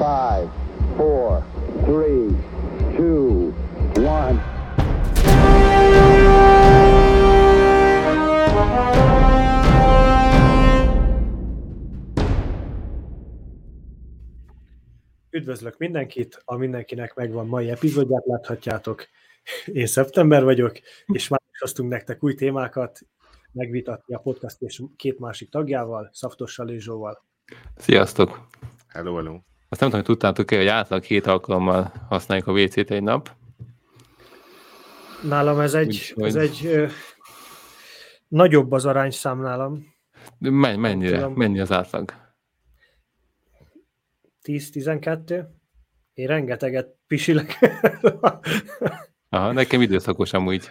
Five, four, three, two, one. Üdvözlök mindenkit, a mindenkinek megvan mai epizódját, láthatjátok. Én szeptember vagyok, és már is hoztunk nektek új témákat, megvitatni a podcast és két másik tagjával, Szaftossal és Zsóval. Sziasztok! Hello, hello. Azt nem tudom, hogy tudtátok-e, hogy átlag két alkalommal használjuk a WC-t egy nap. Nálam ez egy, Úgyhogy- ez egy ö, nagyobb az arányszám nálam, De men- mennyire? tudom. Mennyi az átlag? 10-12. Én rengeteget pisilek. Aha, nekem időszakos amúgy.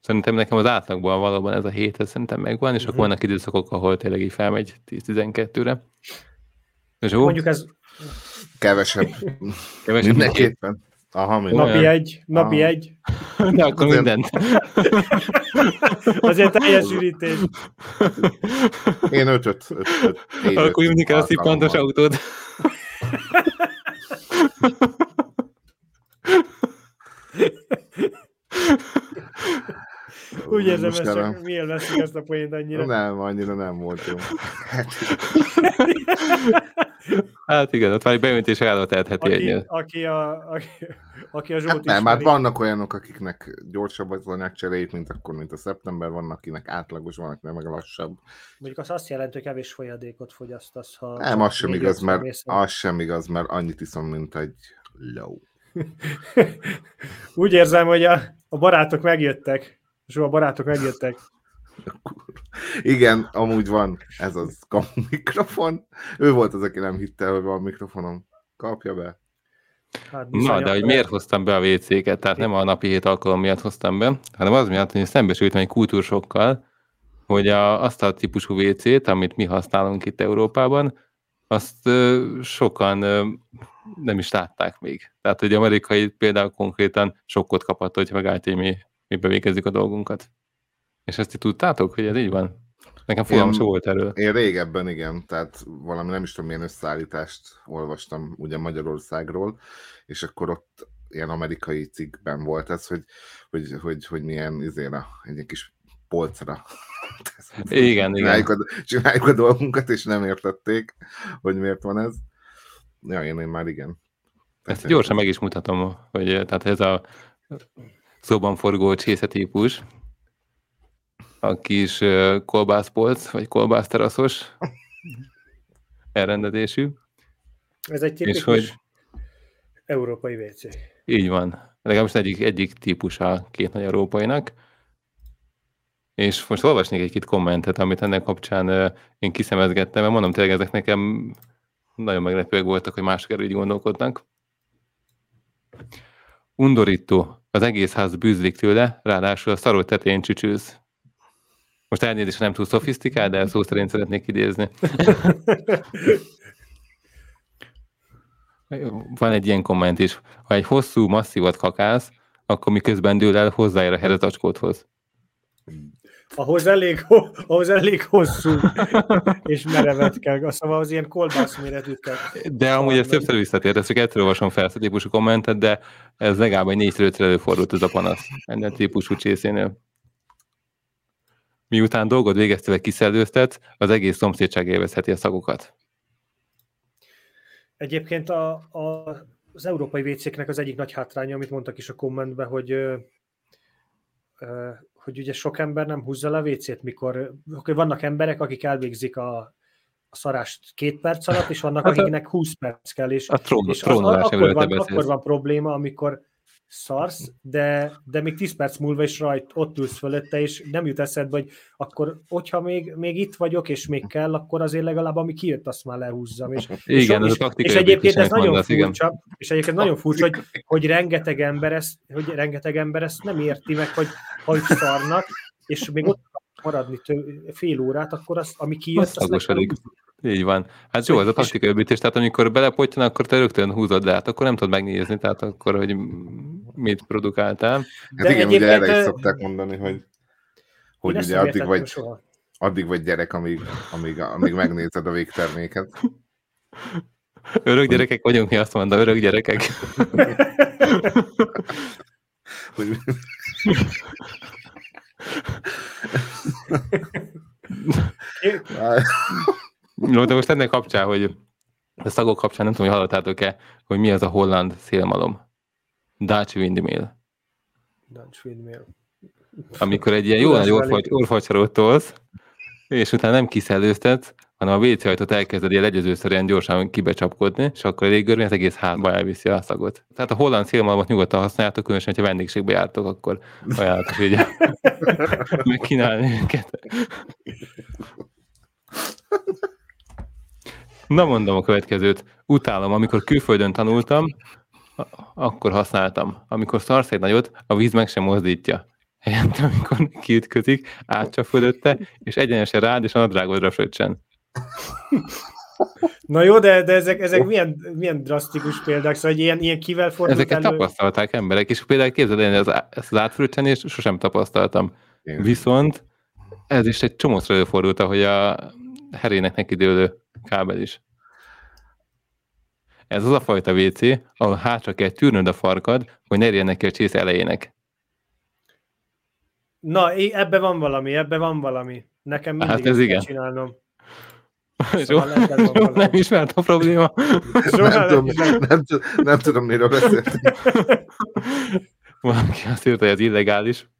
Szerintem nekem az átlagban valóban ez a hét, ez szerintem megvan, és Mhm. akkor vannak időszakok, ahol tényleg így felmegy 10-12-re. Zsó, Mondjuk ez Kevesebb. kevesebb Mindenképpen. Aha, minden. Olyan. napi egy, napi Ah. egy. De akkor Azért- mindent. Azért teljes ürítés. Én ötöt. öt, öt, négy, öt Akkor mindig kell a szippantos autót. Úgy érzem, Most ez nem- csak miért veszik ezt a poént annyira. Nem, annyira nem volt jó. Hát igen, ott már egy beöntés elveteltheti Aki, egy. aki, a, aki, aki a Zsót Hát nem, hát vannak olyanok, akiknek gyorsabb az anyagcseréjét, mint akkor, mint a szeptember, vannak, akinek átlagos, vannak, nem meg lassabb. Mondjuk az azt jelenti, hogy kevés folyadékot fogyasztasz, ha... Nem, az sem igaz, mert az sem igaz, mert annyit iszom, mint egy low. Úgy érzem, hogy a, a barátok megjöttek. Zsó, a barátok megjöttek. Igen, amúgy van ez az kamu mikrofon. Ő volt az, aki nem hitte, hogy van mikrofonom. Kapja be. Hát, Na, de hogy miért hoztam be a WC-ket, tehát nem a napi hét alkalom miatt hoztam be, hanem az miatt, hogy szembesültem egy kultúrsokkal, hogy a, azt a típusú WC-t, amit mi használunk itt Európában, azt ö, sokan ö, nem is látták még. Tehát, hogy amerikai például konkrétan sokkot kapott, hogy megállt, hogy mi, mi bevégezzük a dolgunkat. És ezt ti tudtátok, hogy ez így van? Nekem fogalmam sem volt erről. Én régebben igen, tehát valami nem is tudom milyen összeállítást olvastam ugye Magyarországról, és akkor ott ilyen amerikai cikkben volt ez, hogy, hogy, hogy, hogy milyen izére, egy kis polcra. Igen, csináljuk A, csináljuk a dolgunkat, és nem értették, hogy miért van ez. Ja, én, én már igen. Ezt gyorsan meg is mutatom, hogy eh, tehát ez a szóban forgó csésze típus, a kis kolbászpolc, vagy kolbászteraszos elrendezésű. Ez egy tipikus És hogy európai WC. így van. Legalábbis egyik, egyik típusa két nagy európainak. És most olvasnék egy-két kommentet, amit ennek kapcsán én kiszemezgettem, mert mondom, tényleg ezek nekem nagyon meglepőek voltak, hogy mások erről így gondolkodnak. Undorító. Az egész ház bűzlik tőle, ráadásul a szaró tetején csücsülsz. Most elnézést, nem túl szofisztikált, de szó szerint szeretnék idézni. Van egy ilyen komment is. Ha egy hosszú, masszívat kakálsz, akkor miközben dől el, hozzáér a herezacskódhoz. Ahhoz elég, ho- ahhoz elég hosszú és merevet kell. Szóval az ilyen kolbász méretűt kell. De amúgy ez többször visszatért, ezt csak egyszer olvasom fel ezt a típusú kommentet, de ez legalább egy négy ötször előfordult ez a panasz ennél típusú csészénél. Miután dolgot végeztél, kiszellőztet, az egész szomszédság élvezheti a szagokat. Egyébként a, a, az európai WC-knek az egyik nagy hátránya, amit mondtak is a kommentben, hogy ö, ö, hogy ugye sok ember nem húzza le a WC-t, mikor vannak emberek, akik elvégzik a, a szarást két perc alatt, és vannak, Hát a- akiknek 20 perc kell, és, A trón, és az, akkor, van, akkor van probléma, amikor szarsz, de, de még 10 perc múlva is rajt ott ülsz fölötte, és nem jut eszedbe, hogy akkor, hogyha még, még itt vagyok, és még kell, akkor azért legalább ami kijött, azt már lehúzzam. És, Igen, és, ez és, és egyébként ez nagyon mondasz, igen. furcsa, és egyébként nagyon furcsa, hogy, hogy rengeteg ember ezt, hogy rengeteg ember ezt nem érti meg, hogy ha itt szarnak, és még ott maradni tő, fél órát, akkor az, ami kijött, Az azt Így van. Hát jó, ez a taktikai öblítés, tehát amikor belepottyan, akkor te rögtön húzod le, hát akkor nem tudod megnézni, tehát akkor, hogy mit produkáltál. Hát De igen, ugye erre is szokták mondani, hogy, hogy ugye addig vagy, soha. addig vagy gyerek, amíg, amíg, amíg megnézed a végterméket. Örök gyerekek vagyunk, mi azt mondta, örök gyerekek. Hogy... No, de most ennek kapcsán, hogy a szagok kapcsán nem tudom, hogy hallottátok-e, hogy mi az a holland szélmalom. Dutch windmill. Dutch windmill. Amikor egy ilyen jó nagy orfagy, orfacsarót tolsz, és utána nem kiszellőztetsz, hanem a WC ajtót elkezded ilyen legyezőszerűen gyorsan kibecsapkodni, és akkor a légörmény az egész hátba elviszi a szagot. Tehát a holland szélmalmot nyugodtan használjátok, különösen, hogyha vendégségbe jártok, akkor ajánlatos így megkínálni őket. Na mondom a következőt. Utálom, amikor külföldön tanultam, akkor használtam. Amikor szarsz egy nagyot, a víz meg sem mozdítja. Helyette, amikor kiütközik, átcsap fölötte, és egyenesen rád, és a nadrágodra fröccsen. Na jó, de, de ezek, ezek milyen, milyen drasztikus példák, szóval ilyen, ilyen kivel fordult Ezeket elő? tapasztalták emberek, és például képzeld el, ez, ezt az átfröccsenést sosem tapasztaltam. Én. Viszont ez is egy csomószor előfordult, ahogy a herének neki dőlő kábel is. Ez az a fajta WC, ahol hátra kell tűrnöd a farkad, hogy ne érjen neki a csész elejének. Na, ebbe van valami, ebbe van valami. Nekem mindig hát ez igen. csinálnom. Szóval nem, nem ismert a probléma. nem, tudom, nem, nem, nem tudom, miről beszéltem. Valaki azt írta, hogy ez illegális.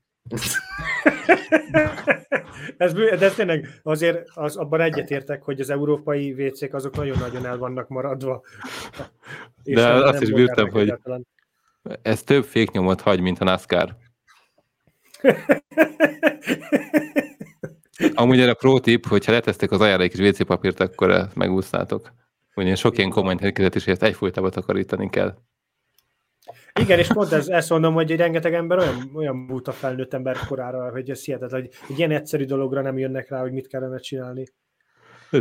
Ez, de ez tényleg azért az, abban egyetértek, hogy az európai WC-k azok nagyon-nagyon el vannak maradva. De azt is bírtam, hogy egyáltalán. ez több féknyomot hagy, mint a NASCAR. Amúgy erre pro tip, hogyha letesztek az ajára egy kis WC papírt, akkor megúsznátok. Ugyanis sok ilyen komment érkezett is, hogy ezt egyfolytában takarítani kell. Igen, és pont ez, ezt mondom, hogy egy rengeteg ember olyan, olyan buta felnőtt ember korára, hogy ez hihetetlen, hogy egy ilyen egyszerű dologra nem jönnek rá, hogy mit kellene csinálni.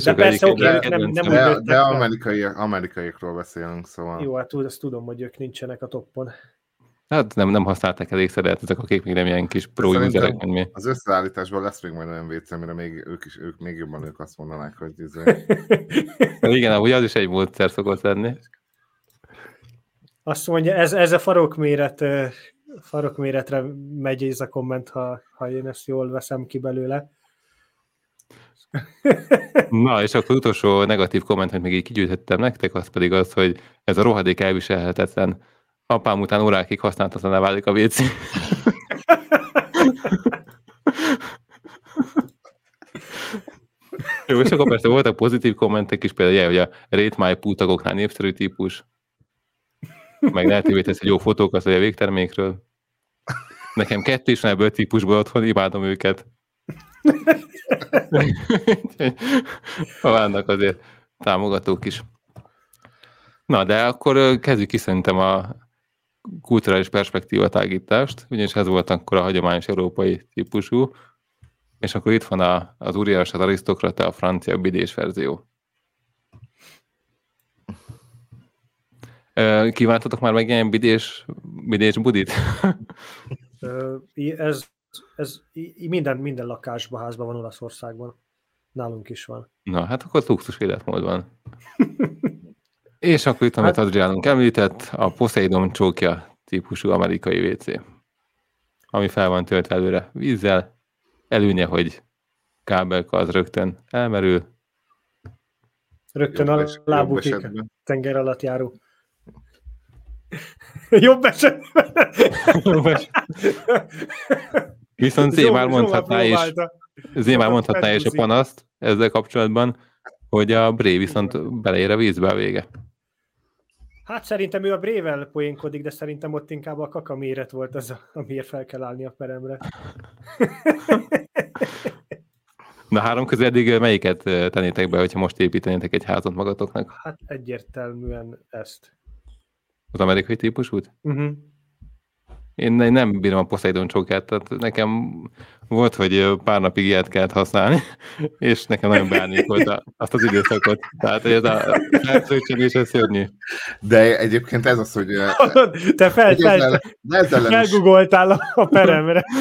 De persze, oké, okay, nem, nem de, úgy de amerikai, amerikaiakról beszélünk, szóval. Jó, hát azt tudom, hogy ők nincsenek a toppon. Hát nem, nem használták elégszer, de hát ezek akik még nem ilyen kis pro userek, mint mi. Az összeállításban lesz még majd olyan WC, amire még ők, is, ők még jobban ők azt mondanák, hogy izé. Igen, ahogy az is egy módszer szokott lenni. Azt mondja, ez, ez a farokméret, farokméretre megy ez a komment, ha, ha én ezt jól veszem ki belőle. Na, és akkor utolsó negatív komment, hogy még így kigyűjtöttem nektek, az pedig az, hogy ez a rohadék elviselhetetlen. Apám után órákig használhatatlaná válik a WC. Jó, és akkor persze voltak pozitív kommentek is, például, hogy a Rate My Putagoknál népszerű típus, meg lehetővé tesz egy jó fotókat a végtermékről. Nekem kettő is ebből típusból otthon, imádom őket. Vannak azért támogatók is. Na, de akkor kezdjük ki szerintem a kulturális perspektíva tágítást, ugyanis ez volt akkor a hagyományos európai típusú, és akkor itt van a, az úriás, az arisztokrata, a francia bidés verzió. Kívántatok már meg ilyen bidés, bidés budit? ez, ez minden, minden lakásban, házban van Olaszországban. Nálunk is van. Na, hát akkor luxus életmód van. És akkor itt, amit hát... Adriánunk említett, a Poseidon csókja típusú amerikai WC, ami fel van töltve előre vízzel, előnye, hogy kábelka az rögtön elmerül. Rögtön a lábukig tenger alatt járó. Jobb esetben. Viszont Zé már mondhatná is, Zé már mondhatná is a panaszt ezzel kapcsolatban, hogy a Bré viszont beleér a vízbe a vége. Hát szerintem ő a Brével poénkodik, de szerintem ott inkább a kaka méret volt az, amiért fel kell állni a peremre. Na három közül eddig melyiket tennétek be, hogyha most építenétek egy házat magatoknak? Hát egyértelműen ezt. Az amerikai típusút? Uh-huh. Én nem bírom a Poseidon csókát, tehát nekem volt, hogy pár napig ilyet kellett használni, és nekem nagyon bárnyékolta azt az időszakot. Tehát ez a felszögcsegés, ez szörnyű. De egyébként ez az, hogy... Te fel, fel, felgugoltál a peremre.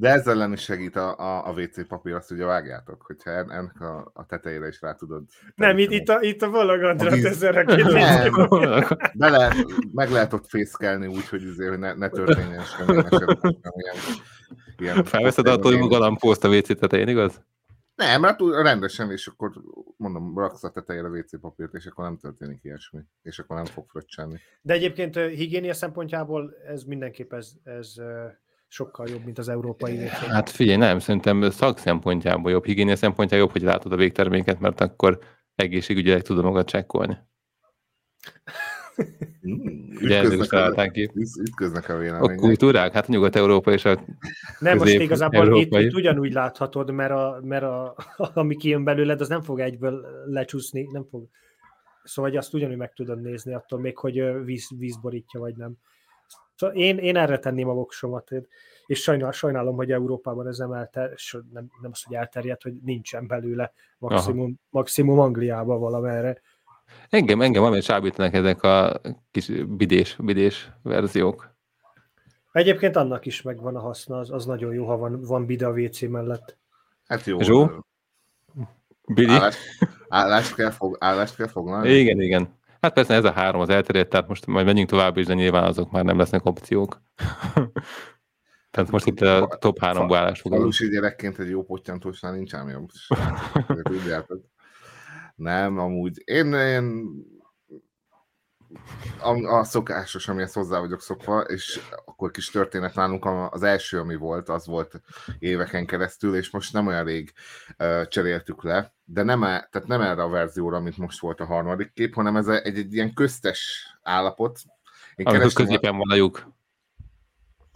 De ezzel ellen is segít a, a, a WC papír, azt ugye vágjátok, hogyha en- ennek a, a tetejére is rá tudod. Nem, itt, itt a, itt a Valagandra A víz- ezerre két Nem. víz- Be lehet, meg lehet ott fészkelni úgy, hogy, azért, hogy ne, ne történjen esetben ilyen, ilyen Felveszed a hogy galambózt a WC tetején, igaz? Nem, hát rendesen, és akkor mondom, raksz a tetejére WC papírt, és akkor nem történik ilyesmi, és akkor nem fog fröccselni. De egyébként higiénia szempontjából ez mindenképp ez, ez sokkal jobb, mint az európai WC. Hát figyelj, nem, szerintem szak szempontjából jobb, higiénia szempontjából jobb, hogy látod a végterméket, mert akkor egészségügyileg tudom magad csekkolni. Mm, Ugye ezzel is Ütköznek a, találták ki. üt- ütköznek a A vélemények. kultúrák, hát a Nyugat-Európa és a Nem, most igazából itt, európai. itt ugyanúgy láthatod, mert, a, mert a, ami kijön belőled, az nem fog egyből lecsúszni, nem fog. Szóval hogy azt ugyanúgy meg tudod nézni, attól még, hogy víz, víz borítja, vagy nem. Szóval én, én erre tenném a voksomat, és sajnál, sajnálom, hogy Európában ez nem, elter, nem, nem az, hogy elterjedt, hogy nincsen belőle, maximum, maximum Angliában valamerre. Engem, engem valamit csábítanak ezek a kis bidés, bidés verziók. Egyébként annak is megvan a haszna, az, az nagyon jó, ha van, van bide a WC mellett. Hát jó. Zsó? Bidi? Állást, állást, kell fog, állást kell foglalni? Igen, igen. Hát persze ez a három az elterjedt, tehát most majd menjünk tovább is, de nyilván azok már nem lesznek opciók. tehát most itt a top háromba állás foglalunk. Falusi gyerekként egy jó pottyantósnál nincs ám jobb. Nem, amúgy én, én a, a szokásos, amihez hozzá vagyok szokva, és akkor kis történet nálunk, az első, ami volt, az volt éveken keresztül, és most nem olyan rég uh, cseréltük le, de nem, e, tehát nem erre a verzióra, amit most volt a harmadik kép, hanem ez egy, egy, egy ilyen köztes állapot. Én Amikor középen van a lyuk.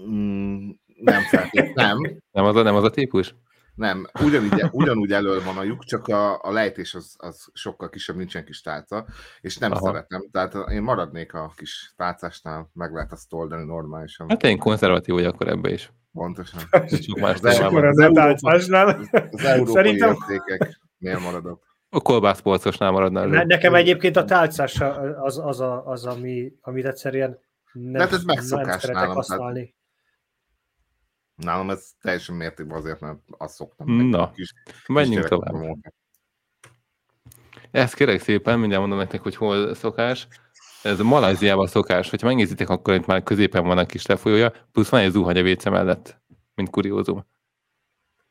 Mm, nem feltétlenül, nem. Nem az a, nem az a típus? Nem, ugyanígy, ugyanúgy elől van a lyuk, csak a, a lejtés az, az sokkal kisebb, nincsen kis tálca, és nem Aha. Szeretem. Tehát én maradnék a kis tálcásnál, meg lehet azt oldani normálisan. Hát én konzervatív vagy akkor ebbe is. Pontosan. Sok más Az első- Akkor témában. ez az a Európa- tálcásnál. Az európai Szerintem- értékeknél maradok. A kolbászpolcosnál maradnál. Ne, nekem egyébként a tálcás az, az, a, az ami, amit egyszerűen nem, Hát ez nem megszokás szeretek nálam, használni. Nálam ez teljesen mértékben azért, mert azt szoktam. Na, kis, Menjünk kisgyerekkorom tovább. óta. Ezt kérek szépen, mindjárt mondom nektek, hogy hol szokás. Ez a Malajziában szokás, hogyha megnézitek, akkor itt már középen van a kis lefolyója, plusz van egy zuhany a WC mellett, mint kuriózum.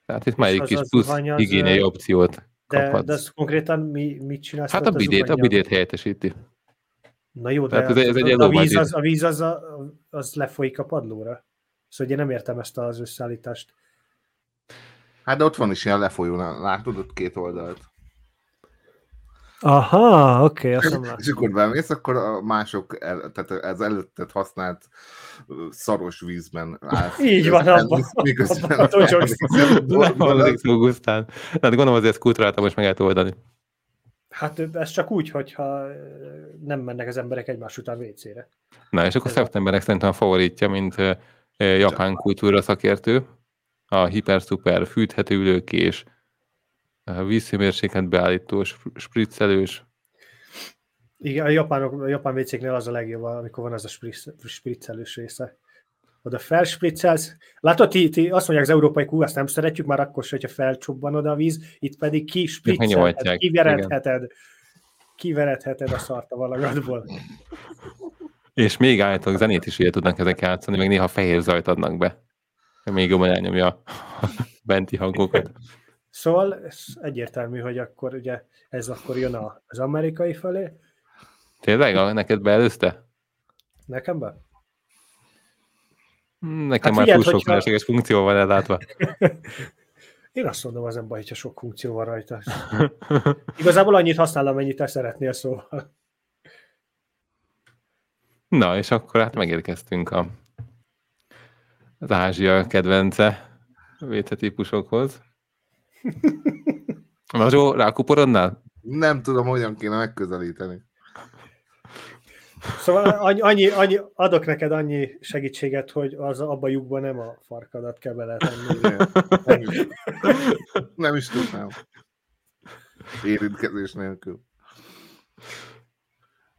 Tehát itt már egy kis plusz higiéniai ö, opciót De, de ez konkrétan mi, mit csinálsz? Hát a bidét, a bidét helyettesíti. Na jó, de Tehát ez ez egy a, víz, az, a víz az, a, az lefolyik a padlóra. Szóval én nem értem ezt az összeállítást. Hát de ott van is ilyen lefolyó, látod ott két oldalt. Aha, oké, okay, azt nem És akkor bemész, akkor a mások, el, tehát az előtted használt szaros vízben állsz. Így van, abban- miközben abban totyogsz. Hallgatik szó Gusztán. Hát gondolom azért ezt kultúráltan most meg lehet oldani. Hát ez csak úgy, hogyha nem mennek az emberek egymás után WC-re. Na, és akkor a- szeptemberek szerintem a favoritja, mint japán kultúra szakértő, a hiper-szuper fűthető ülőkés, a vízhőmérséklet beállítós, spriccelős, Igen, a, japánok, a japán WC-knél az a legjobb, amikor van az a spritz, spritzelős része. Oda felspritzelsz. Látod, ti, ti azt mondják, az európai kú, azt nem szeretjük, már akkor se, hogyha felcsobban oda a víz, itt pedig kispritzelheted, Megnyomatják, kiveredheted, kiveredheted a szart a valagadból. és még állítólag zenét is ugye tudnak ezek játszani, meg néha fehér zajt adnak be. Még jobban elnyomja a benti hangokat. Szóval ez egyértelmű, hogy akkor ugye ez akkor jön a- az amerikai felé. Tényleg? Neked beelőzte? Nekem be? Nekem Hát már figyeld, túl sok hogyha- felesleges funkció van ellátva. Én azt mondom, az nem baj, hogyha sok funkció van rajta. Igazából annyit használ, amennyit te szeretnél, szóval. Na, és akkor hát megérkeztünk a, az Ázsia kedvence WC típusokhoz. Na, Zsó, rákuporodnál? Nem tudom, hogyan kéne megközelíteni. Szóval annyi, annyi, annyi, adok neked annyi segítséget, hogy az abba a lyukban nem a farkadat kell beletenni. Nem, nem is tudnám. Érintkezés nélkül.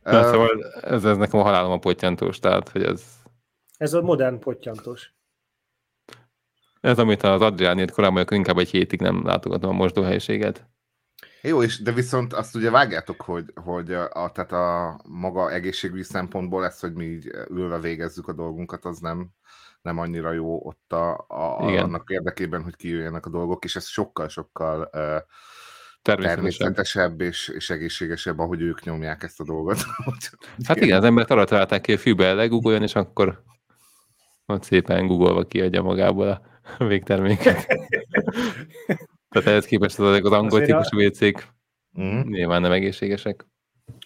Na, szóval ez, ez nekem a halálom a pottyantós, tehát hogy ez Ez a modern pottyantós. Ez, amit az Adrián írt korábban, akkor inkább egy hétig nem látogatom a mosdóhelyiséget. Jó, és de viszont azt ugye vágjátok, hogy, hogy a, tehát a maga egészségügyi szempontból lesz, hogy mi így ülve végezzük a dolgunkat, az nem, nem annyira jó ott a, a, annak érdekében, hogy kijöjjenek a dolgok, és ez sokkal-sokkal uh, természetesebb és, és egészségesebb, ahogy ők nyomják ezt a dolgot. hát igen, az embert arra találták ki, hogy fűbe legugoljon, és akkor ott szépen googolva kiadja magából a végterméket. Tehát ehhez képest az, az angol típusú. WC-k mm. nyilván nem egészségesek.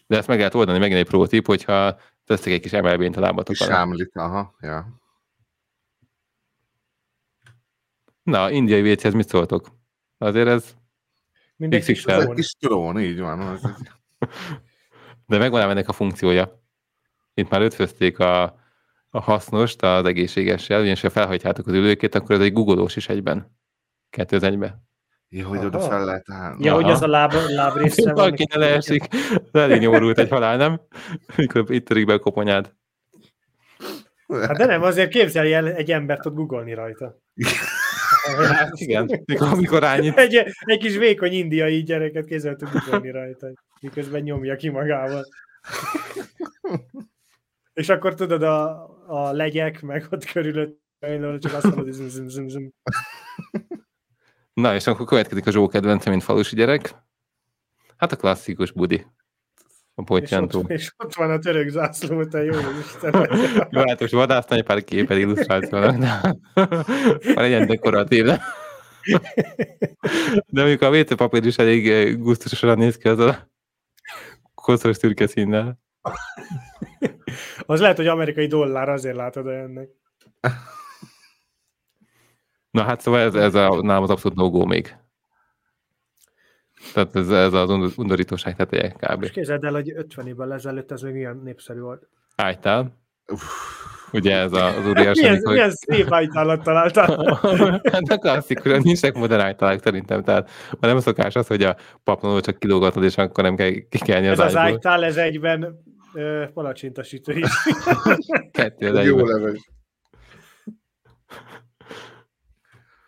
De ezt meg lehet oldani, megint egy pro tip, hogyha tesztek egy kis emelvényt a lábatok alá. Sámlit, aha, ja. Na, indiai WC-hez mit szóltok? Azért ez Mindegy kis trón. kis trón, így van. Az... De megvan ennek a funkciója. Itt már ötvözték a, a hasznost az egészségessel, ugyanis ha felhagyhátok az ülőkét, akkor ez egy googolós is egyben. Kettő az egybe. Ja, hogy Aha. oda fel lehet állni. Ja, Aha. hogy az a láb, lábrészre van. Valaki ne leesik. Elég nyomorult egy halál, nem? Mikor itt törik be a koponyád. Hát de nem, azért képzelj el egy embert ott googolni rajta. Hát igen, amikor rányít. Egy, egy kis vékony indiai gyereket kézzel googolni rajta, miközben nyomja ki magával. És akkor tudod, a, a legyek, meg ott körülött, csak azt mondod, zim, zim, zim, zim. Na, és akkor következik a Zsó kedvence, mint falusi gyerek. Hát a klasszikus budi. A potyantó. És ott, és ott van a török zászló, te jó Isten. jó, hát most vadásztani pár képet illusztrációnak, legyen dekoratív, de... de mondjuk a WC papír is elég eh, gusztusosan néz ki az a koszos szürke színnel. az lehet, hogy amerikai dollár, azért látod ennek. Na hát szóval ez, ez a, nálam az abszolút no még. Tehát ez, ez az undorítóság teteje kb. És képzeld el, hogy 50 évvel ezelőtt ez még milyen népszerű volt. Ájtál. Ugye ez az óriási... milyen, amikor... milyen szép ájtálat találtál. hát a klasszikus, nincsenek modern ájtálak szerintem, tehát már nem szokás az, hogy a papnoló csak kilógatod, és akkor nem kell kikelni az Ez az ájtál, ez egyben palacsintasítő is. Kettő Jó leves.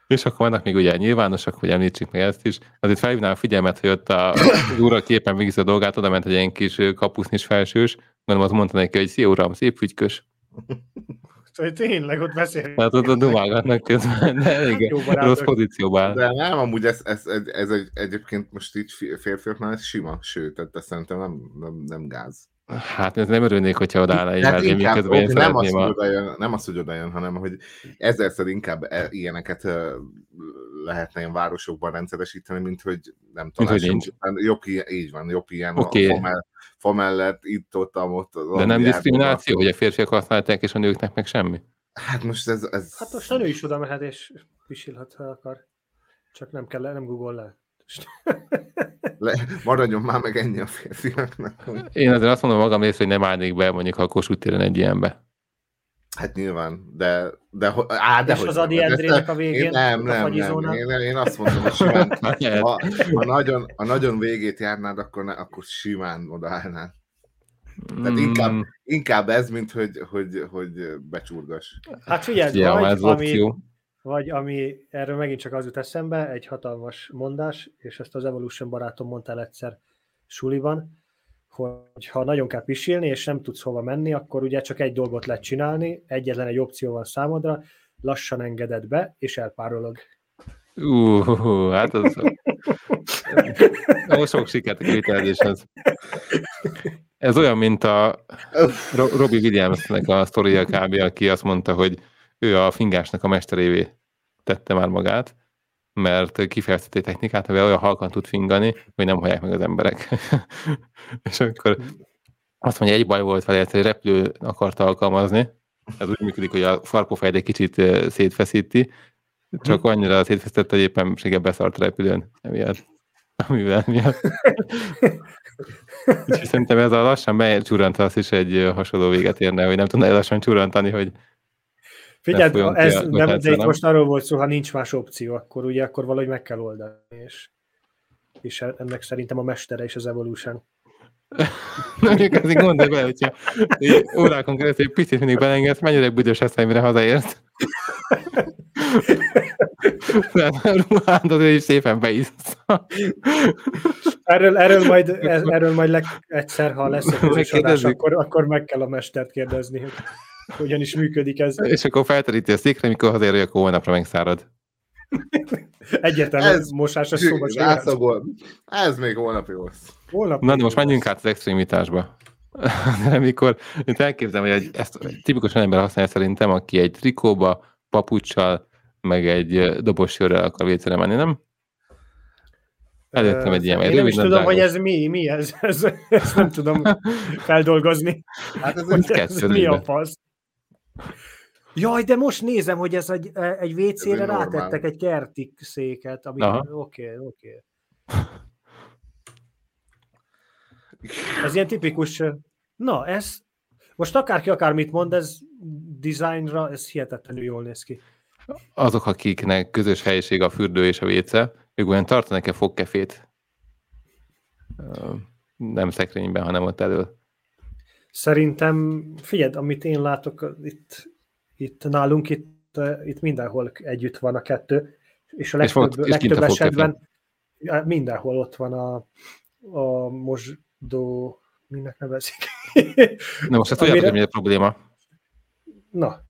És akkor vannak még ugye nyilvánosak, hogy említsük meg ezt is. Azért felhívnám a figyelmet, hogy ott a, az úr, aki éppen végzi a dolgát, oda ment egy ilyen kis kapusznis felsős, gondolom az mondta neki, hogy szia uram, szép fügykös. Szóval tényleg ott beszélnek. Tehát ott a dumálgatnak közben, de elég rossz pozícióban. De nem, amúgy ez, ez, ez, ez egy, egyébként most így férfiaknál ez sima, sőt, tehát szerintem nem, nem, nem gáz. Hát ez nem örülnék, hogyha odáll egy hát inkább, okay, nem, az, a... hogy jön, nem az, hogy jön, hanem hogy ezerszer inkább e, ilyeneket lehetne ilyen városokban rendszeresíteni, mint hogy nem hogy nincs. jobb, így van, jobb ilyen okay. a fa, mell, fa mellett, itt, ott, ott. De nem diszkrimináció, hogy a férfiak használták, és a nőknek meg semmi? Hát most ez... ez... Hát most a nő is oda mehet, és pisilhat, ha akar. Csak nem kell, nem google le. Le, maradjon már meg ennyi a férfiaknak. Én azért azt mondom magam részt, hogy nem állnék be mondjuk a Kossuth téren egy ilyenbe. Hát nyilván, de... de á, de És hogy az Adi Endrének a végén? Én, nem, nem, nem. Én, én, azt mondom, hogy simán, ha, ha, nagyon, ha nagyon végét járnád, akkor, ne, akkor simán odaállnád. Tehát inkább, mm. inkább ez, mint hogy, hogy, hogy becsurgas. Hát figyelj, ja, vagy, ami, vagy ami, erről megint csak az jut eszembe, egy hatalmas mondás, és ezt az Evolution barátom mondta el egyszer suliban, hogy ha nagyon kell pisilni, és nem tudsz hova menni, akkor ugye csak egy dolgot lehet csinálni, egyetlen egy opció van számodra, lassan engeded be, és elpárolog. Uh, hát az... Ó, sok sikert a kivitelezéshez. Ez olyan, mint a Robbie Williamsnek a sztoria kb., aki azt mondta, hogy ő a fingásnak a mesterévé tette már magát, mert kifejezteti technikát, amivel olyan halkan tud fingani, hogy nem hallják meg az emberek. és akkor azt mondja, egy baj volt vele, hogy repülő akarta alkalmazni, ez úgy működik, hogy a farkófejt egy kicsit szétfeszíti, csak annyira szétfeszített, hogy éppen beszart a repülőn emiatt. Amivel miatt. Úgyhogy szerintem ez a lassan becsúrantasz is egy hasonló véget érne, hogy nem tudna lassan csúrantani, hogy Figyeld, ez nem, de itt most arról volt szó, ha nincs más opció, akkor ugye akkor valahogy meg kell oldani, és, és ennek szerintem a mestere is az Evolution. nem igazi gondolj bele, hogyha órákon keresztül egy picit mindig belengedsz, mennyire büdös lesz, mire hazaérsz. Ruhándod, ő is szépen beiszta. Erről, erről majd, erről majd leg, egyszer, ha lesz egy akkor, akkor meg kell a mestert kérdezni, hogyan is működik ez. És akkor felteríti a székre, mikor hazaér, hogy akkor holnapra megszárad. Egyértelmű Ez- mósás, ez szóba se jöhet. Rászagol. Ez még holnap jó. Holnap Na, de most menjünk át az extrémitásba. De amikor én elképzelem, hogy egy, ezt tipikusan ember használja szerintem, aki egy trikóba, papucsal, meg egy dobos sörrel akar vécére menni, nem? Előttem egy ilyen, egy Én nem is tudom, hogy ez mi, mi ez, ez, ezt nem tudom feldolgozni. Hát ez ez kettő mi a fasz? Jaj, de most nézem, hogy ez egy, egy WC-re rátettek egy kerti széket. Ami... Oké, oké. Ez ilyen tipikus... Na, ez... Most akárki akármit mond, ez designra, ez hihetetlenül jól néz ki. Azok, akiknek közös helyiség a fürdő és a véce, ők olyan tartanak-e fogkefét? Nem szekrényben, hanem ott elől. Szerintem, figyeld, amit én látok itt, itt nálunk, itt, itt mindenhol együtt van a kettő, és a És volt- legtöbb, és legtöbb fogkefé. esetben mindenhol ott van a, a mosdó, minek nevezik? Na most ezt Amire- tudjátok, hogy mi a probléma? Na,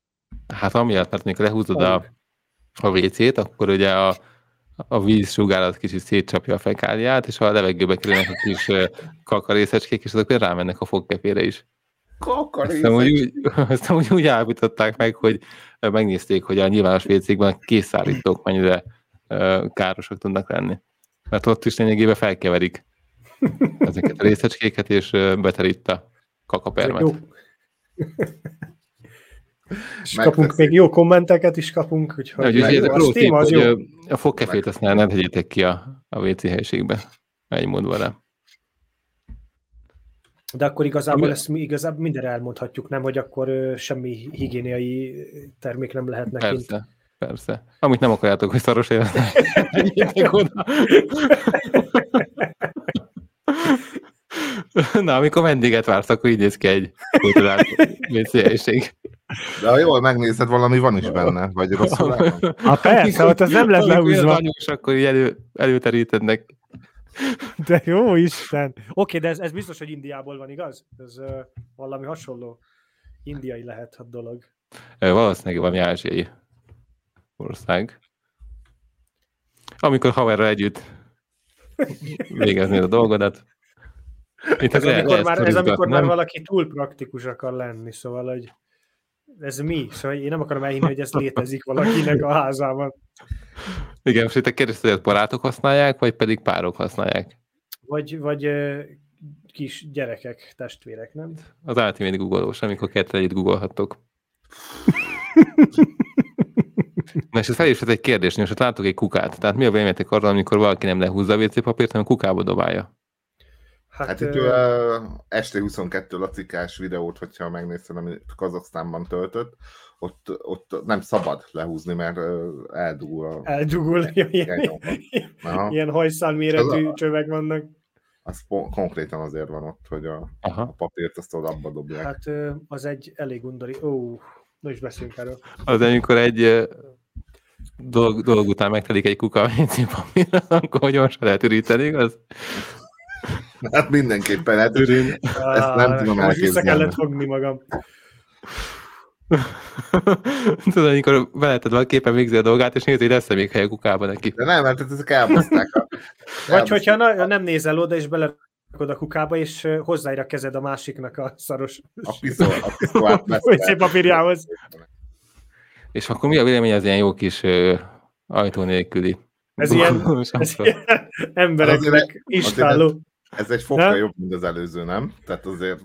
Hát amiatt, mert amikor lehúzod a, a WC-t, akkor ugye a, a víz sugárat kicsit szétcsapja a fekáliát, és a levegőbe kerülnek a kis kakarészecskék, és azok rámennek a fogkefére is. Ezt nem úgy, nem úgy, úgy állapították meg, hogy megnézték, hogy a nyilvános WC-kben a készszállítók mennyire károsak tudnak lenni. Mert ott is lényegében felkeverik ezeket a részecskéket, és beterít a kakapermet. jó. És Megteszik. kapunk még jó kommenteket is kapunk, Ja, úgyhogy Úgyhogy jó, ez a a pro Steam az jó. a fogkefét azt ne, ne tegyétek ki a, a WC helyiségbe. Egy mód vele. De akkor igazából Ami- ezt mi igazából mindenre elmondhatjuk, nem, hogy akkor ö, semmi higiéniai termék nem lehet nekünk. Persze, persze. Amit nem akarjátok, hogy szaros élet, tegyétek oda. Na, amikor vendéget vársz, akkor így néz ki egy kulturált helység. De ha jól megnézed, valami van is benne, vagy rosszul. Hát persze, ott az nem lesz Amikor lehúzva. anyós, akkor így elő, előterítednek. De jó Isten! Oké, de ez, ez biztos, hogy Indiából van, igaz? Ez uh, valami hasonló indiai lehet a dolog. Ö, Valószínűleg valami ázsiai ország. Amikor haverral együtt végeznéd a dolgodat. Itt Ez, amikor lehet már, ez amikor már nem? valaki túl praktikus akar lenni, szóval, hogy ez mi? Szóval én nem akarom elhinni, hogy ez létezik valakinek a házában. Igen, most itt a kérdés, hogy barátok használják, vagy pedig párok használják. Vagy, vagy kis gyerekek, testvérek, nem? Az Ultimate Google-os, amikor ketten együtt googolhattok. Na és ez fel is egy kérdés, most látok egy kukát. Tehát mi a véleményetek arra, amikor valaki nem lehúzza a WC papírt, hanem kukába dobálja? Hát, Hát itt uh, este 22 lacikás videót, hogyha megnézted, amit Kazaksztánban töltött, ott, ott nem szabad lehúzni, mert eldugul a... eldugul, ilyen, Igen, Aha, ilyen hajszál méretű Az a- csövek vannak. az konkrétan azért van ott, hogy a, a Aha. papírt azt oda abba dobják. Hát az egy elég undori. Ó, na is beszélünk erről. Az, amikor egy dolog, dolog után megtelik egy kuka a akkor gyorsan lehet üríteni, igaz? Hát mindenképpen, hát Ürün. Ezt nem tudom vissza elképzelni. kellett fogni magam. Tudod, amikor veleted van képen végzi a dolgát, és nézi, hogy lesz még hely a kukába neki. de nem, mert ezek elbaszták a... Vagy hogyha na, nem nézel oda, és belerakod a kukába, és hozzáír a kezed a másiknak a szaros A piszol, a piszolát WC papírjához. És akkor mi a vélemény az ilyen jó kis ö, ajtó nélküli? Ez ilyen- Ez ilyen embereknek istáló. Ez egy fokkal Nem? jobb, mint az előző, nem? Tehát azért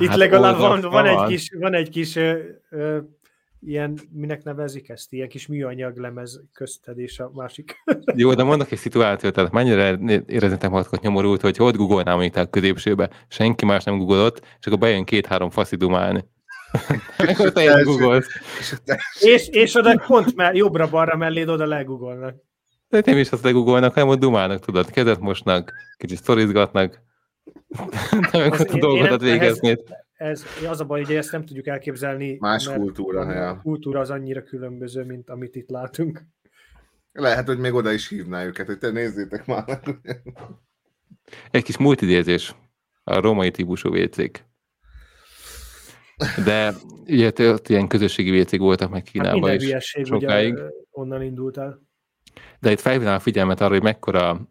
Itt Hát legalább van, van, egy kis, van egy kis ö, ö, ilyen, minek nevezik ezt? Ilyen kis műanyag lemez közted és a másik. Jó, de mondok egy szituációt, tehát mennyire éreznetek magatokat nyomorult, hogy ott googolnám mondjuk a középsőbe, senki más nem googolott, és akkor bejön két-három faszi dumálni. Meg ott egy googolsz. és te- és, és oda pont már jobbra-balra melléd oda legugolnak. De nem is azt legugolnak, hanem ott dumálnak, tudod, kezet mosnak, kicsit sztorizgatnak, nem Ez- akarod a ehhez- végezni. ez, az a baj, hogy ezt nem tudjuk elképzelni. Más mert kultúra, a ja. kultúra az annyira különböző, mint amit itt látunk. Lehet, hogy még oda is hívná őket, hogy te nézzétek már. Egy kis multidézés. A római típusú vécék. De ugye ott ilyen közösségi vécék voltak meg Hát Kínában minden is hülyeség sokáig. ugye onnan indult el. De itt felhívnám a figyelmet arra, hogy mekkora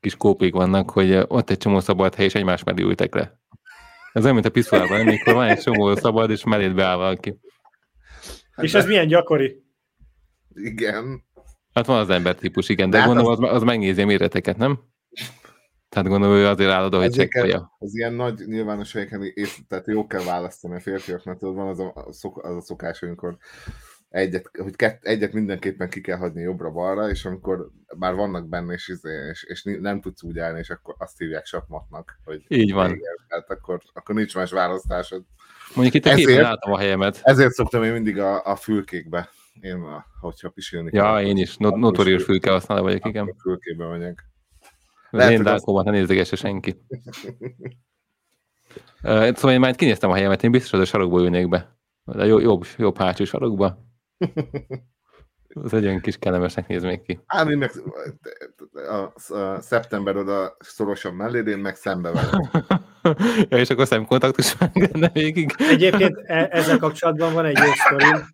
kis kópék vannak, hogy ott egy csomó szabad hely, és egymás mellé ültek le. Ez olyan, mint a piszolában, amikor van egy csomó szabad, és melléd beáll valaki. És ez milyen gyakori? Igen. Hát van az embertípus, igen, de De hát gondolom az, az megnézi a méreteket, nem? Tehát gondolom, ő azért áll oda, hogy csekkolja. Az ilyen nagy nyilvános helyeken, és, tehát jó kell választani a férfiaknak, tudod, van az a, az a szokás, amikor egyet, hogy kett, egyet mindenképpen ki kell hagyni jobbra-balra, és amikor már vannak benne, és, izé- és, és nem tudsz úgy állni, és akkor azt hívják sapmatnak, hogy Így van. igen, tehát akkor, akkor nincs más választásod. Mondjuk itt a Ezért- látom a helyemet. Ezért szoktam én mindig a, a fülkékbe, én, a, hogyha pisilni Ja, kell, én is. Not- Notorious fülke használó vagyok, igen. fülkébe megyek. Lehet, én dákómat ne nézegesse senki. Szóval én már kinéztem a helyemet, én biztos, hogy a sarokba ülnék be. De jobb, jobb hátsó sarokba. Az egy olyan kis kellemesnek néz még ki. Á, én meg a, a, szeptember oda szorosan melléd, én meg szembe velem. ja, és akkor szemkontaktus lenne végig. Egyébként e- ezzel kapcsolatban van egy jó sztorim,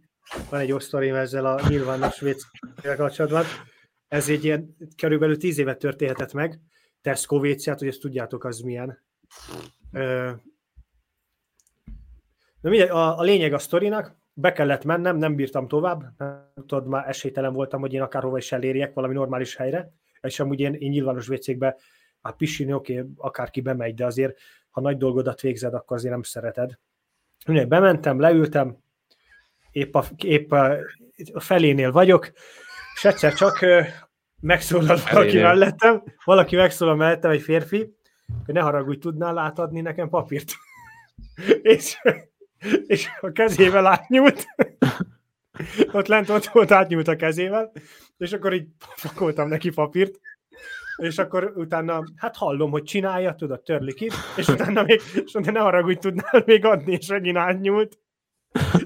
van egy jó sztorim ezzel a nyilvános vécével kapcsolatban. Ez egy ilyen, körülbelül tíz évet történhetett meg. Tesco WC, hát hogy ezt tudjátok, az milyen. Ö, Na mindegy, a, a lényeg a sztorinak, be kellett mennem, nem bírtam tovább, tudod, már esélytelen voltam, hogy én akárhova is elérjek valami normális helyre, és amúgy én, én nyilvános vécékbe, hát pisilni, oké, okay, akárki bemegy, de azért, ha nagy dolgodat végzed, akkor azért nem szereted. Mindegy, bementem, leültem, épp a, épp a, felénél vagyok, és egyszer csak ö, megszólal valaki mellettem, valaki megszólal mellettem, egy férfi, hogy ne haragudj, tudnál átadni nekem papírt. és, és a kezével átnyúlt. ott lent ott, ott átnyúlt a kezével, és akkor így pakoltam neki papírt, és akkor utána, hát hallom, hogy csinálja, tudod, törli ki, és utána még, és mondta, ne haragudj, tudnál még adni, és megint átnyúlt.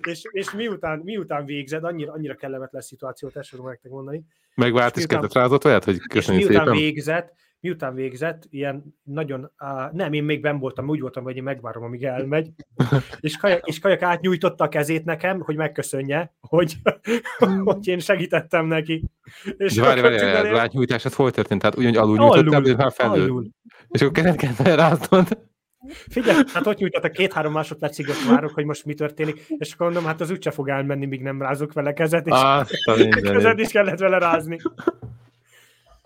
És, és miután, miután végzed, annyira, annyira kellemetlen szituációt, ezt tudom nektek mondani, Megvált és miután- kezdett rázott olyat, hogy és köszönjük miután szépen. végzett, miután végzett, ilyen nagyon, á, nem, én még ben voltam, úgy voltam, hogy én megvárom, amíg elmegy, és kajak, és kajak átnyújtotta a kezét nekem, hogy megköszönje, hogy, hogy én segítettem neki. És De várj, várj, várj, az átnyújtás, az hol történt? Tehát ugyanúgy alul nyújtottál, vagy már felül? alul. És akkor kezet kellett ráznod. Figyelj, hát ott nyújtott a két-három másodpercig ott várok, hogy most mi történik, és akkor mondom, hát az úgyse fog elmenni, míg nem rázok vele kezet, és Azt kezet is kellett vele rázni.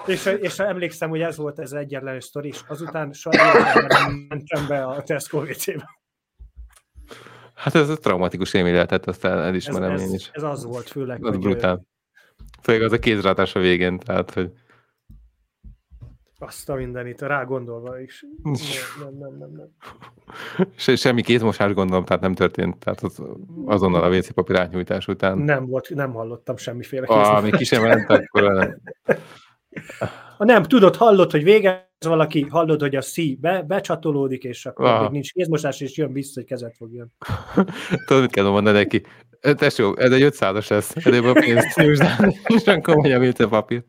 És, és emlékszem, hogy ez volt ez egyetlen sztori, és azután soha nem mentem be a Tesco WC-be. Hát ez a traumatikus élmény lehetett, aztán Ez, elismerem ez, én is. ez, az volt főleg. Az hogy, brutál. Főleg az a kézrátás a végén, tehát, hogy Azt a mindenit, rá gondolva is. Nem, nem, nem, nem, se, semmi kézmosás gondolom, tehát nem történt, tehát az, azonnal a WC papír átnyújtás után. nem volt, nem hallottam semmiféle Ah, kézművet. még ki sem ment, akkor nem. Ha nem, tudod, hallod, hogy végez valaki, hallod, hogy a szí be, becsatolódik, és akkor Aha. még nincs kézmosás, és jön vissza, hogy kezet fogjon. Tudod, mit kell mondani neki? Tesó, ez egy 500-as lesz, előbb a pénzt nyújtsd és akkor mondja, mit a papír.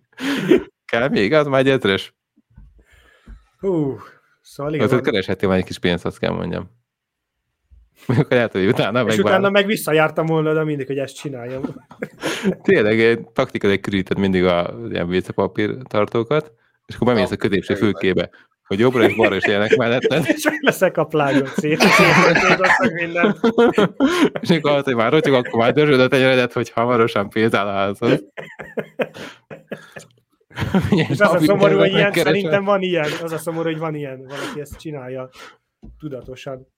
Kell még? Az már egy ezres. Hú, szóval igen, Azért kereshetél már egy kis pénzt, azt kell mondjam. Mondjuk lehet, hogy utána és meg utána meg visszajártam volna, de mindig, hogy ezt csináljam. Tényleg, egy taktikai küríted mindig a ilyen WC papír tartókat, és akkor bemész a középső fülkébe, hogy jobbra és balra is élnek melletted, és leszek a plágot szét, mindent. és akkor az, hogy már rotyog, akkor már dörzsöd a tenyeredet, hogy hamarosan pénz áll a házhoz. És az a szomorú, hogy ilyen, szerintem van ilyen, az a szomorú, hogy van ilyen, valaki ezt csinálja tudatosan.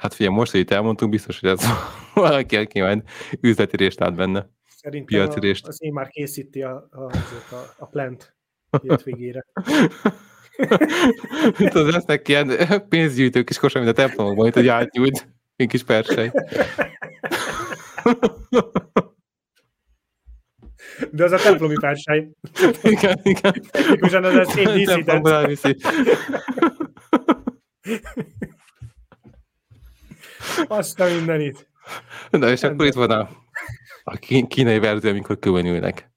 Hát figyelj, most, hogy itt elmondtunk, biztos, hogy ez valaki, aki majd üzleti részt lát benne. Szerintem Piaci részt. az én már készíti a, a, a, a plant hétvégére. Tudod, lesznek ilyen pénzgyűjtők kis kosar, mint a templomokban, mint hogy átnyújt, egy kis persej. De az a templomi persely. Igen, igen. Technikusan az a szép díszített. Azt a mindenit. Na és akkor itt van a, a kín- kínai verzió, amikor különülnek.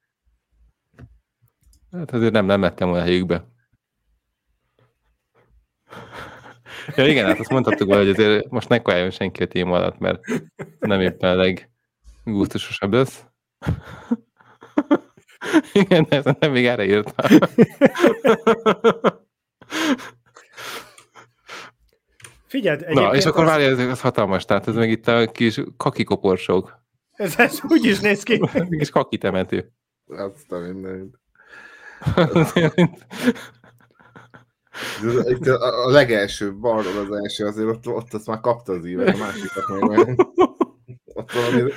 Hát azért nem, nem lettem volna helyükbe. Ja igen, hát azt mondhattuk volna, hogy azért most ne kajáljon senki a téma alatt, mert nem éppen a leggusztusosabb lesz. Igen, ezt nem még erre írtam. Figyeld, Na, és akkor az- várja, ez, ez hatalmas, tehát ez meg itt a kis kakikoporsók, Ez, ez úgy is néz ki. kis kakitemető. Azt a mindenit. Itt a, a legelső, balról az első, azért ott, ott azt már kapta az ívet, a másikat meg. Ott valami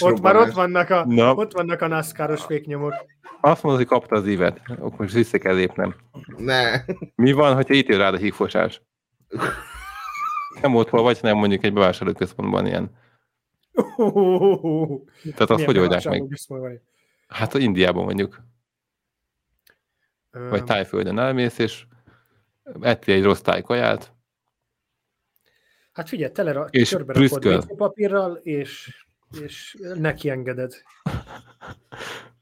Ott már ott vannak a, Na. ott vannak a NASCAR-os féknyomok. Azt mondod, hogy kapta az ívet, akkor most vissza kell lépnem. Ne. Mi van, hogyha itt jön rád a hígfosás? Nem otthon vagy, nem mondjuk egy bevásárlóközpontban ilyen. Tehát azt hogy oldják meg? Hát Indiában mondjuk, vagy Tájföldön elmész, és ettél egy rossz tájkaját, Hát figyelj, tele És körbe rakod prüszköl. WC papírral, és, és neki engeded.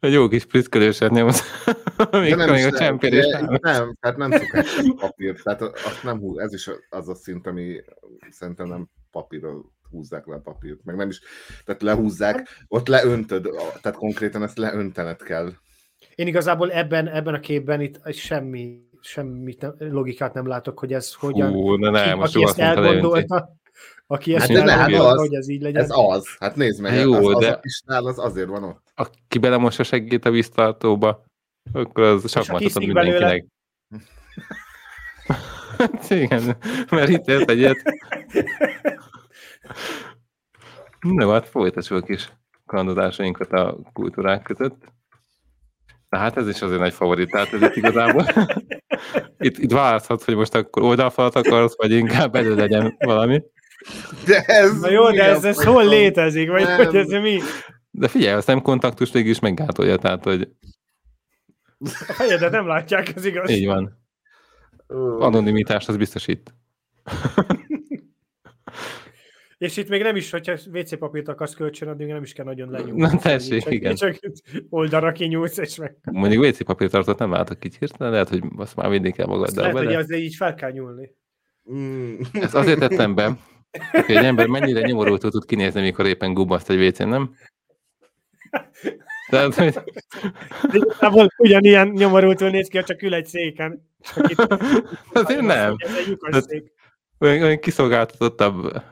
egy jó kis prüszkölőset nyomsz, még, De még a csempérés nem. Nem, tehát nem szokás a papír. Tehát azt nem húz, ez is az a szint, ami szerintem nem papírról húzzák le a papírt. Meg nem is, tehát lehúzzák, ott leöntöd, tehát konkrétan ezt leöntened kell. Én igazából ebben, ebben a képben itt semmi, semmit nem, logikát nem látok, hogy ez hogyan... Hú, na ne, ki, most aki ezt elgondolta, aki ezt Hát hát elgondolta, az- hogy ez így legyen. Ez az, hát nézd meg, Jó, az, az de- a kisnál az azért van ott. Aki belemos a segít a víztartóba, akkor az belőle? mindenkinek. Hát Igen, mert itt ez egyet. Na, hát folytassuk a kis kalandozásainkat a kultúrák között. Na hát ez is azért nagy favorit, tehát ez itt igazából. Itt, itt választhatsz, hogy most akkor oldalfalat akarsz, vagy inkább elő legyen valami. De ez Na jó, de ez, ez hol létezik? Vagy Nem. hogy ez mi? De figyelj, a szemkontaktus végül is meggátolja, tehát hogy A fejedet nem látják, ez igaz. így van. Anonimitást az biztosít. És itt még nem is, hogyha WC papírt akarsz kölcsön adni, még nem is kell nagyon lenyúlni. Na, tessék, csak, igen. Csak oldalra kinyúlsz, és meg... Mondjuk WC papírtartót nem látok így hirtelen, lehet, hogy azt már vinni kell Azt magaddal lehet, hogy vele. azért így fel kell nyúlni. Mm. Ezt azért tettem be, hogy egy ember mennyire nyomorultul tud kinézni, mikor éppen gubbaszt egy WC-n, nem? Tehát, hogy Igazából ugyanilyen nyomorultul néz ki, ha csak ül egy széken. Csak itt, azért nem. Ez egy. Olyan, olyan kiszolgáltatottabb,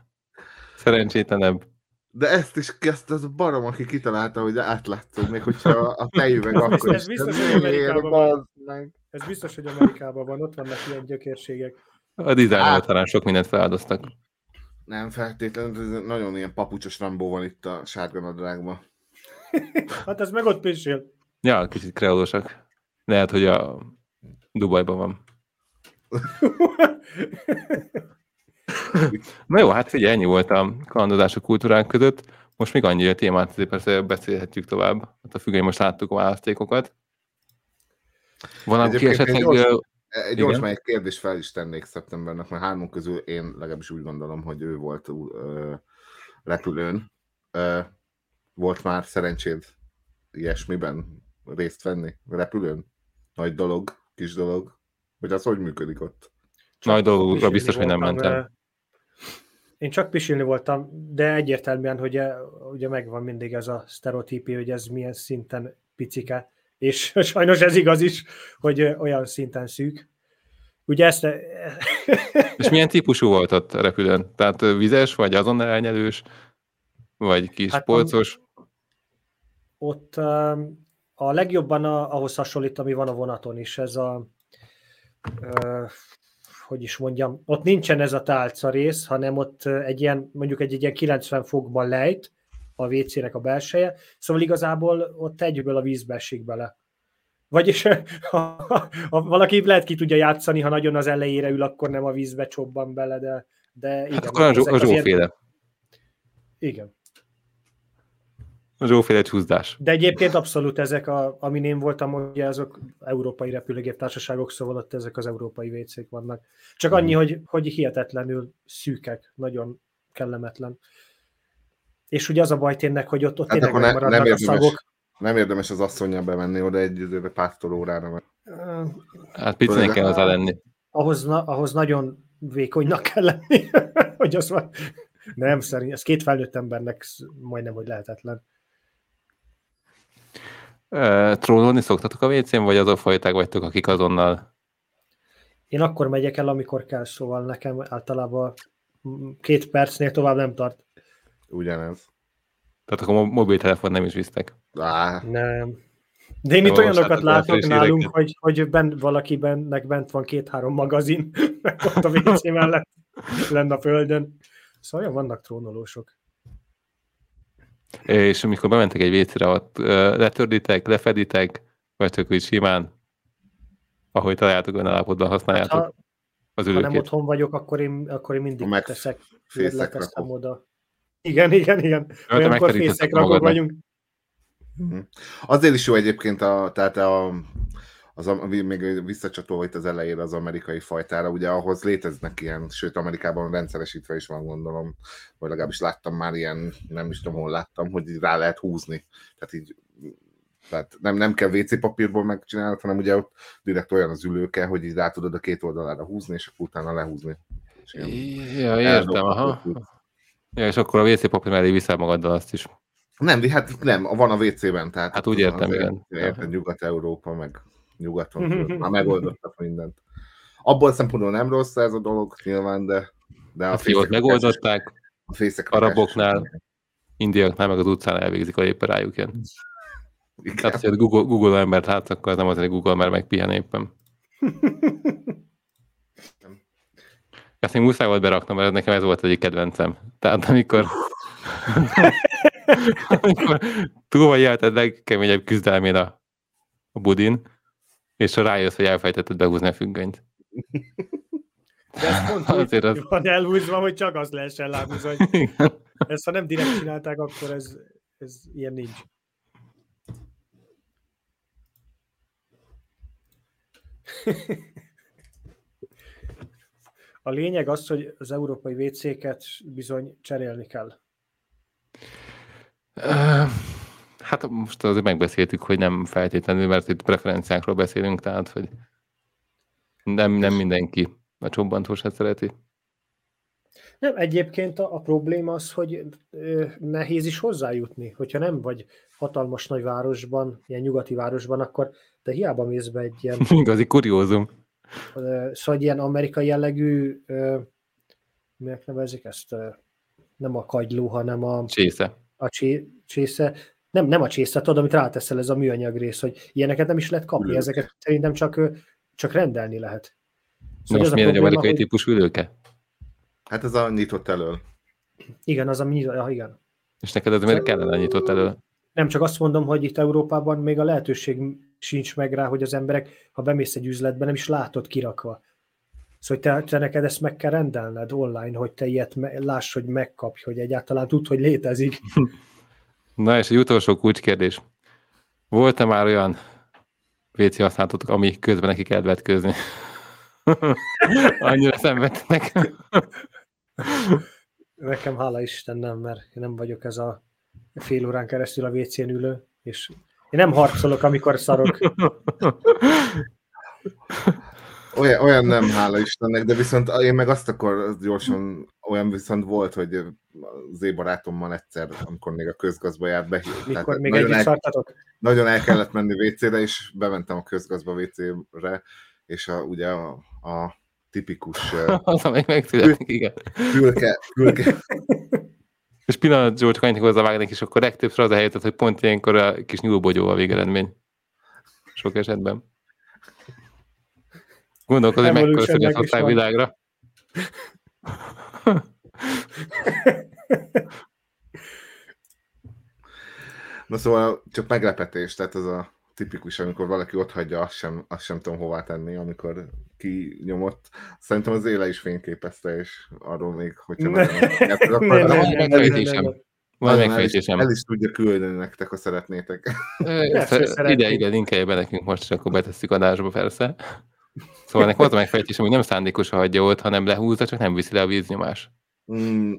szerencsétlenebb. De ezt is ezt az barom, aki kitalálta, hogy átlátszó, még hogyha a tejüveg akkor Ez is. biztos, hogy Amerikában van. meg? Ez biztos, hogy Amerikában van, ott vannak ilyen gyökérségek. A dizájnok Át- talán sok mindent feláldoztak. Nem feltétlenül, ez nagyon ilyen papucsos Rambó van itt a sárga nadrágban. Hát ez meg ott pisil. Ja, kicsit kreolósak. Lehet, hogy a Dubajban van. Na jó, hát figyelj, ennyi volt a kalandozás a kultúrák között. Most még annyi a témát, azért persze beszélhetjük tovább. Hát a függöny most láttuk a választékokat. Van, aki esetleg... egy Egy Igen. gyors, már egy kérdést fel is tennék szeptembernek, mert hármunk közül én legalábbis úgy gondolom, hogy ő volt ö, repülőn. Ö, volt már szerencséd ilyesmiben részt venni? Repülőn? Nagy dolog, kis dolog? Vagy az hogy működik ott? Nagy dolgokra pisilni biztos, hogy nem mentem. Én csak pisilni voltam, de egyértelműen, hogy ugye megvan mindig ez a sztereotípia, hogy ez milyen szinten picike, és sajnos ez igaz is, hogy olyan szinten szűk. Ugye ezt... És milyen típusú volt ott a repülőn? Tehát vizes, vagy azonnal elnyelős, vagy kis Hát polcos? ott a legjobban a, ahhoz hasonlít, ami van a vonaton is, ez a hogy is mondjam, ott nincsen ez a tálca rész, hanem ott egy ilyen, mondjuk egy, egy ilyen 90 fokban lejt a WC-nek a belseje, szóval igazából ott egyből a vízbe esik bele. Vagyis ha, ha valaki lehet ki tudja játszani, ha nagyon az elejére ül, akkor nem a vízbe csobban bele, de, de igen. Hát akkor a, Zsó, a Zsóféle. Igen. A Zsóféle csúszdás. De egyébként abszolút ezek, a, amin én voltam, ugye azok európai repülőgép társaságok, szóval ott ezek az európai WC-k vannak. Csak annyi, hogy, hogy hihetetlenül szűkek, nagyon kellemetlen. És ugye az a baj tényleg, hogy ott, ott Hát tényleg ne, megmaradnak nem, a szagok. Nem érdemes az asszonyjal bemenni oda egy időbe pásztorórára, mert Hát picinek kell hozzá lenni. ahhoz, na, ahhoz nagyon vékonynak kell lenni, hogy az van. Nem, szerint ez két felnőtt embernek majdnem, hogy lehetetlen. Ö, Trónolni szoktatok a WC-n, vagy azok fajták vagytok, akik azonnal Én akkor megyek el, amikor kell, szóval nekem általában két percnél tovább nem tart. ugyanez. Tehát akkor mo- mobiltelefon nem is visztek. Á, Nem. De én itt olyanokat látok nálunk, hogy, hogy ben, valakibennek bent van két-három magazin, meg ott a WC mellett lenne a földön. Szóval olyan vannak trónolósok. És amikor bementek egy WC-re, ott letörditek, lefeditek, vagy csak úgy simán, ahogy találjátok ön állapotban Hát, használjátok ha, az ha nem ülőkét. otthon vagyok, akkor én, akkor én mindig teszek, rakok. oda. Igen, igen, igen. Olyankor fészek rakok magadnak. vagyunk. Azért is jó egyébként, a, tehát a, az, még visszacsatolva itt az elejére az amerikai fajtára, ugye ahhoz léteznek ilyen, sőt Amerikában rendszeresítve is van gondolom, vagy legalábbis láttam már ilyen, nem is tudom hol láttam, hogy így rá lehet húzni. Tehát így tehát nem, nem kell WC papírból megcsinálni, hanem ugye ott direkt olyan az ülőke, hogy így rá tudod a két oldalára húzni, és akkor utána lehúzni. És Ja, értem, aha. Ja, és akkor a WC papír mellé viszel magaddal azt is. Nem, hát nem, van a WC-ben, tehát Hát úgy értem, azért igen. Érted, Nyugat-Európa, meg nyugaton, már megoldottak mindent. Abból szempontból nem rossz ez a dolog, nyilván, de, de a Hát fiót megoldották, a fészek araboknál. indiaknál meg az utcán elvégzik a éppen rájuk ilyen. Igen. Tehát, hogy Google, Google embert látsz, akkor az nem azért, Google már megpihen éppen. Ezt még muszáj volt beraknom, mert nekem ez volt egyik kedvencem. Tehát amikor, amikor túl vagy élt egy legkeményebb küzdelmén a, a budin, és ha rájössz, hogy elfejtetted behúzni a függönyt. De ez pont Azért úgy az- van elhúzva, hogy csak az lehessen lábúzni. hogy Ezt ha nem direkt csinálták, akkor ez, ez ilyen nincs. A lényeg az, hogy az európai WC-ket bizony cserélni kell. Hát most azért megbeszéltük, hogy nem feltétlenül, mert itt preferenciákról beszélünk, tehát hogy nem, nem mindenki a csobbantósát szereti. Nem, egyébként a, a probléma az, hogy ö, nehéz is hozzájutni. Hogyha nem vagy hatalmas nagy városban, ilyen nyugati városban, akkor te hiába mész be egy ilyen, Igazi kuriózum. Szóval ilyen amerikai jellegű, minek nevezik ezt, nem a kagyló, hanem a, Csésze. a csé, csésze, nem, nem a csésze, tudod, amit ráteszel, ez a műanyag rész, hogy ilyeneket nem is lehet kapni, Ülők. ezeket szerintem csak, csak rendelni lehet. Na Szóval most az a milyen egy amerikai hogy- típusú ülőke? Hát ez a nyitott elől. Igen, az a mi, ja, igen. És neked ez miért kellene nyitott elő? Nem csak azt mondom, hogy itt Európában még a lehetőség sincs meg rá, hogy az emberek, ha bemész egy üzletbe, nem is látod kirakva. Szóval te, te neked ezt meg kell rendelned online, hogy te ilyet me- láss, hogy megkapj, hogy egyáltalán tud, hogy létezik. Na és egy utolsó kulcskérdés. Volt-e már olyan WC használatotok, ami közben neki kellett vetkőzni? Annyira szenvedtek. Nekem hála Isten nem, mert én nem vagyok ez a fél órán keresztül a WC-n ülő, és én nem harcolok, amikor szarok. Olyan, olyan nem, hála Istennek, de viszont én meg azt akkor gyorsan, olyan viszont volt, hogy az én barátommal egyszer, amikor még a közgazba járt be. Mikor még nagyon együtt el, szartatok. nagyon el kellett menni WC-re, és bementem a közgazba WC-re, és a, ugye a, a tipikus Az, amelyik megszületik, igen. fülke, fülke, És pillanat George annyit hozzávágnak, és akkor legtöbbször az a helyzet, hogy pont ilyenkor a kis nyúlbogyó a végeredmény. Sok esetben. Gondolkodom, hogy mekkora szöget van. világra. Na szóval csak meglepetés, tehát ez a tipikus, amikor valaki ott hagyja, azt sem, azt sem tudom hová tenni, amikor kinyomott. Szerintem az éle is fényképezte, és arról még, hogyha Ne. nagyon akkor Ne, ne, van ne. Van is, megfejtésem. el is tudja küldeni nektek, ha szeretnétek. Ide, ide linkelje be nekünk most, és akkor betesszük adásba persze. Szóval nekem az a megfejtésem, hogy nem szándékosan hagyja ott, hanem lehúzza, csak nem viszi le a víznyomás. Mm,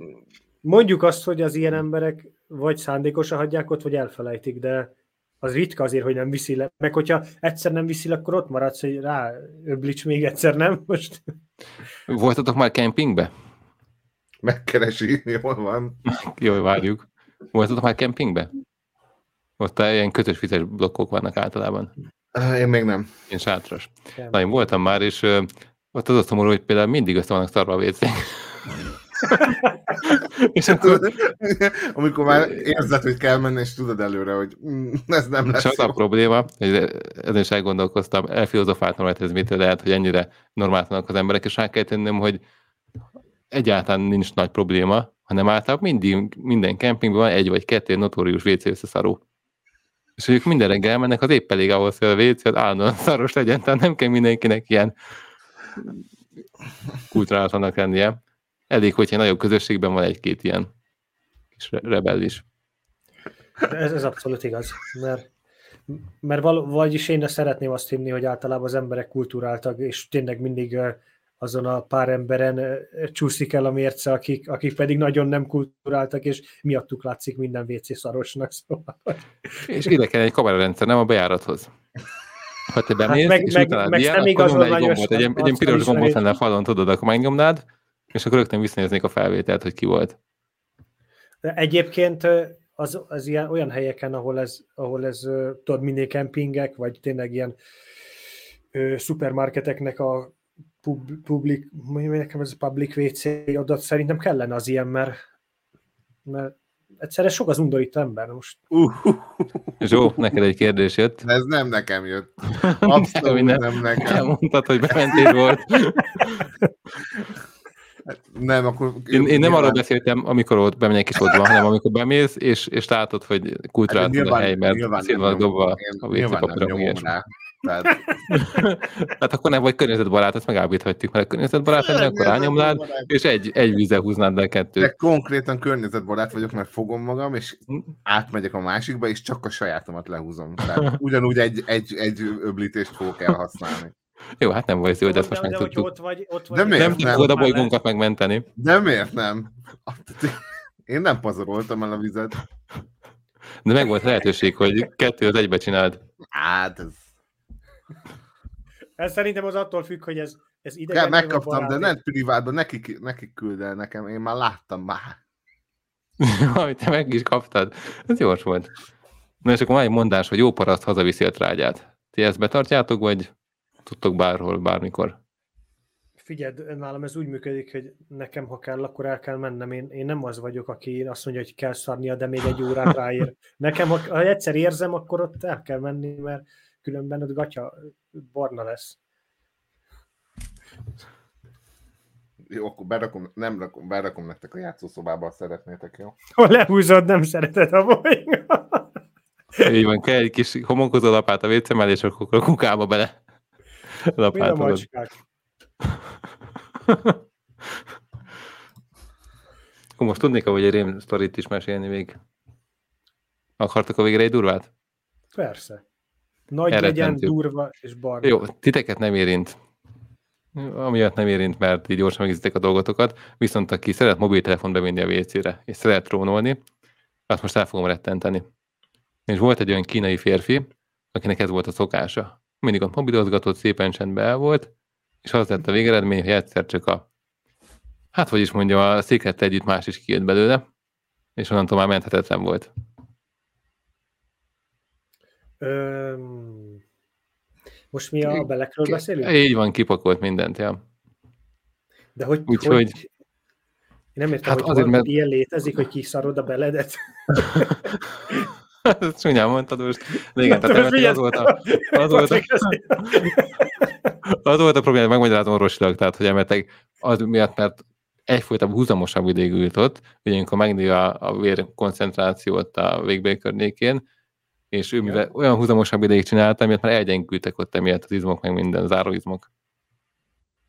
Mondjuk azt, hogy az ilyen emberek vagy szándékosan hagyják ott, vagy elfelejtik, de az ritka azért, hogy nem viszi le. Meg hogyha egyszer nem viszi le, akkor ott maradsz, hogy rá öblics még egyszer, nem? Most Voltatok már kempingbe? megkeresi, jól van. Jó, várjuk. Voltatok már kempingbe? Ott ilyen kötös vizes blokkok vannak általában. Én még nem. Én sátras. Nem. Na, én voltam már, és ö, ott az a szomorú, hogy például mindig össze vannak szarva a vécék. és akkor Amikor már érzed, hogy kell menni, és tudod előre, hogy mm, ez nem és lesz az a probléma, hogy ezen is elgondolkoztam, elfilozofáltam rajta, ez mit lehet, hogy ennyire normáltanak az emberek, és rá kell tennem, hogy egyáltalán nincs nagy probléma, hanem általában mindig, minden kempingben van egy vagy kettő notórius WC összeszaró. És ők minden reggel mennek, az épp elég ahhoz, hogy a WC az állandóan szaros legyen, tehát nem kell mindenkinek ilyen kultúrálatlanak lennie. Elég, hogyha nagyobb közösségben van egy-két ilyen kis re- rebellis. Ez, ez abszolút igaz, mert, mert val, vagyis én szeretném azt hinni, hogy általában az emberek kulturáltak, és tényleg mindig azon a pár emberen csúszik el a mérce, akik, akik pedig nagyon nem kulturáltak, és miattuk látszik minden WC szarosnak. Szóval. És ide kell egy kamerarendszer, nem a bejárathoz. Ha te bemész, meg- és meg- meg ilyen, nem igazol egy gombot, egy, egy arccal piros gombot lenne a falon, tudod, akkor megnyomnád, és akkor rögtön visszanéznék a felvételt, hogy ki volt. Egyébként az, az ilyen, olyan helyeken, ahol ez, ahol ez tudod, minél kempingek, vagy tényleg ilyen ö, szupermarketeknek a pub, public, mi nekem ez a public WC adat szerintem kellene az ilyen, mert, mert egyszerűen sok az undorító ember most. Uh, Zsó, neked egy kérdés jött. ez nem nekem jött. Abszolút Nem, nem nekem. Elmondtad, hogy bementés volt. Nem, akkor... Én, én nem arról beszéltem, amikor ott bemegyek is ott van, hanem amikor bemész, és, és látod, hogy kultúrált Hát a hely, mert szét van dobva a WC nyilván nem papíron, nyomom ilyesmi. rá. Tehát, Tehát akkor nem vagy környezetbarát, ezt megállapíthatjuk, mert a környezetbarát lenne, akkor rányomnád, és egy, egy vízzel húznád le De kettőt. konkrétan környezetbarát vagyok, mert fogom magam, és Hm? átmegyek a másikba, és csak a sajátomat lehúzom. Tehát ugyanúgy egy, egy, egy öblítést fogok elhasználni. Jó, hát nem volt jó, de ezt de, most de, hogy megtudtuk. ott vagy, ott vagy De miért? Nem Nem. tudod a bolygónkat megmenteni. De miért nem? Én nem pazaroltam el a vizet. De meg volt lehetőség, hogy kettő az egybe csináld. Hát ez... Ez szerintem az attól függ, hogy ez, ez idegen. megkaptam, de nem privátban, nekik, nekik küld el nekem, én már láttam már. Amit te meg is kaptad. Ez gyors volt. Na és akkor van egy mondás, hogy jó paraszt hazaviszi a trágyát. Ti ezt betartjátok, vagy tudtok bárhol, bármikor? Figyeld, nálam ez úgy működik, hogy nekem, ha kell, akkor el kell mennem. Én, én nem az vagyok, aki azt mondja, hogy kell szarnia, de még egy órát ráér. Nekem, ha, ha egyszer érzem, akkor ott el kell menni, mert különben ott gatya barna lesz. Jó, akkor berakom, nem rakom, berakom nektek a játszószobába, ha szeretnétek, jó? Ha lehúzod, nem szereted a bolygót. Így van, kell egy kis homokozó lapát a mellé, és akkor a kukába bele Mind a lapátolod. macskák. Akkor most tudnék, hogy egy rém sztorit is mesélni még. Akartok a végre egy durvát? Persze. Nagy Elrettentő. legyen, durva és barna. Jó, titeket nem érint. Amiatt nem érint, mert így gyorsan megizzitek a dolgotokat, viszont aki szeret mobiltelefon bevinni a WC-re, és szeret trónolni, azt most el fogom rettenteni. És volt egy olyan kínai férfi, akinek ez volt a szokása. Mindig ott mobilozgatott, szépen csendben el volt, és az lett a végeredmény, hogy egyszer csak a, hát hogy is mondjam, a széklettel együtt más is kijött belőle, és onnantól már menthetetlen volt. Öm, most mi a belekről beszélünk? Így van, kipakolt mindent, ja. De hogy, Úgyhogy- hogy... Én nem értem, Hát hogy azért, mert- ilyen létezik, hogy kiszarod a beledet. Ezt csúnyán mondtad most. De igen, tehát emetleg az volt a, az volt a, az volt a probléma, megmagyarázom orvosilag, tehát hogy emetleg az miatt, mert egyfolytában húzamosabb ideig ült ott, ugye amikor megnő a, a vér koncentrációt a végbél környékén, és ő mivel olyan húzamosabb ideig csinálta, miatt már elgyengültek ott emiatt az izmok, meg minden záróizmok.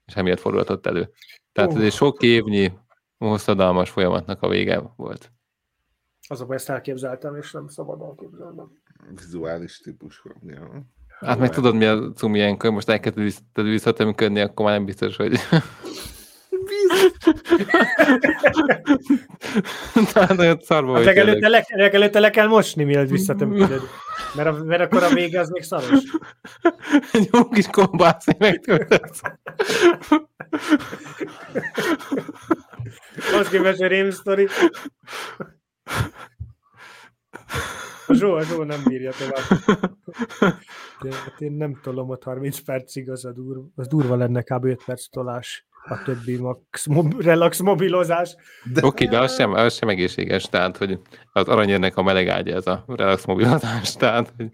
És emiatt fordulhatott elő. Tehát ez Ó. egy sok évnyi hosszadalmas folyamatnak a vége volt. Az a baj, ezt elképzeltem, és nem szabad elképzelnem. Vizuális típus. Ja. Hát meg tudod, mi a cumi ilyenkor, most elkezded visszatömködni, akkor már nem biztos, hogy Tehát nagyon szarba Hát legelőtte le, legelőtte le kell mosni, mielőtt visszatömködöd. Mert, a, mert akkor a vége az még szaros. Egy jó kis kombászni megtöltesz. Az képest a rém sztori. A Zsó, a Zsó nem bírja tovább. De, hát én nem tolom ott 30 percig, az, a dur, az durva lenne kb. 5 perc tolás. A többi max, mob, relax mobilozás. Oké, okay, de az sem, az sem egészséges, tehát, hogy az aranyérnek a meleg ágya ez a relax mobilozás, tehát, hogy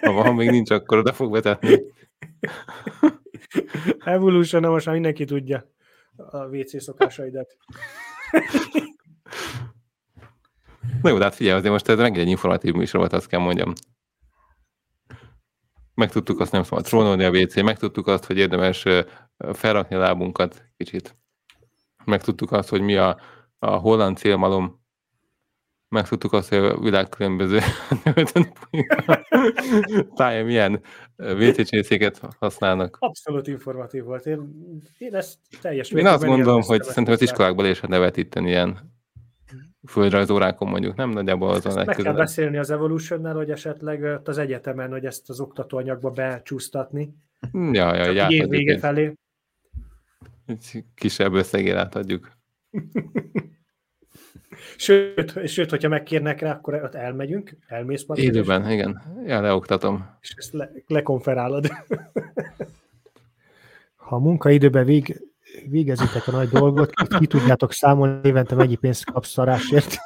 ha, ha még nincs, akkor oda fog vetetni. Evolution, most már mindenki tudja a WC szokásaidat. Na jó, de hát figyelj, azért most ez megint egy informatív műsor volt, azt kell mondjam. Megtudtuk azt, nem szabad trónolni a WC, megtudtuk azt, hogy érdemes felrakni a lábunkat kicsit. Megtudtuk azt, hogy mi a, a holland célmalom. Megtudtuk azt, hogy a világ különböző táján milyen WC csészéket használnak. Abszolút informatív volt. Én, én ezt teljes Én azt gondolom, hogy szerintem az iskolákból is lehetne vetíteni ilyen földrajzórákon mondjuk, nem nagyjából azon meg kell beszélni az Evolutionnál, hogy esetleg az egyetemen, hogy ezt az oktatóanyagba becsúsztatni. Ja, ja, Csak így vége egy, felé. egy kisebb összegére átadjuk. Sőt, sőt, hogyha megkérnek rá, akkor ott elmegyünk, elmész majd, Élőben, igen. Ja, leoktatom. és ezt le, lekonferálod. Ha a munkaidőben vég, végezitek a nagy dolgot, ki, tudjátok számolni, évente mennyi pénzt kapsz szarásért.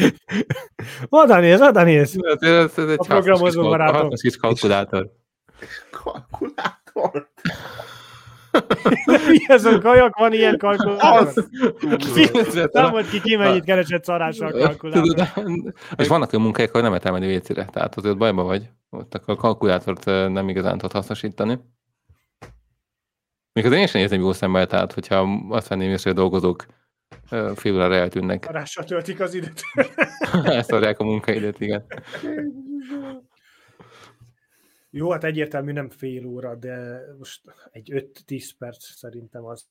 oda néz, oda néz! Ez, ez, ez egy A programozó barátom. hasznos kis kalkulátor. Kalkulátor. Mi ez a kajak? Van ilyen kalkulátor? Az. Számolt ki, ki mennyit keresett szarással a kalkulátor. És vannak olyan munkák, ahol nem lehet elmenni WC-re, tehát azért bajba vagy. Ott akkor a kalkulátort ö, nem igazán tudod hasznosítani. Még azért én sem érzem jó szemmel, tehát hogyha azt venném észre, hogy a dolgozók fél órára eltűnnek. Szarással töltik az időt. Elszarják a munkaidőt, igen. Jó, hát egyértelmű nem fél óra, de most egy 5-10 perc szerintem az.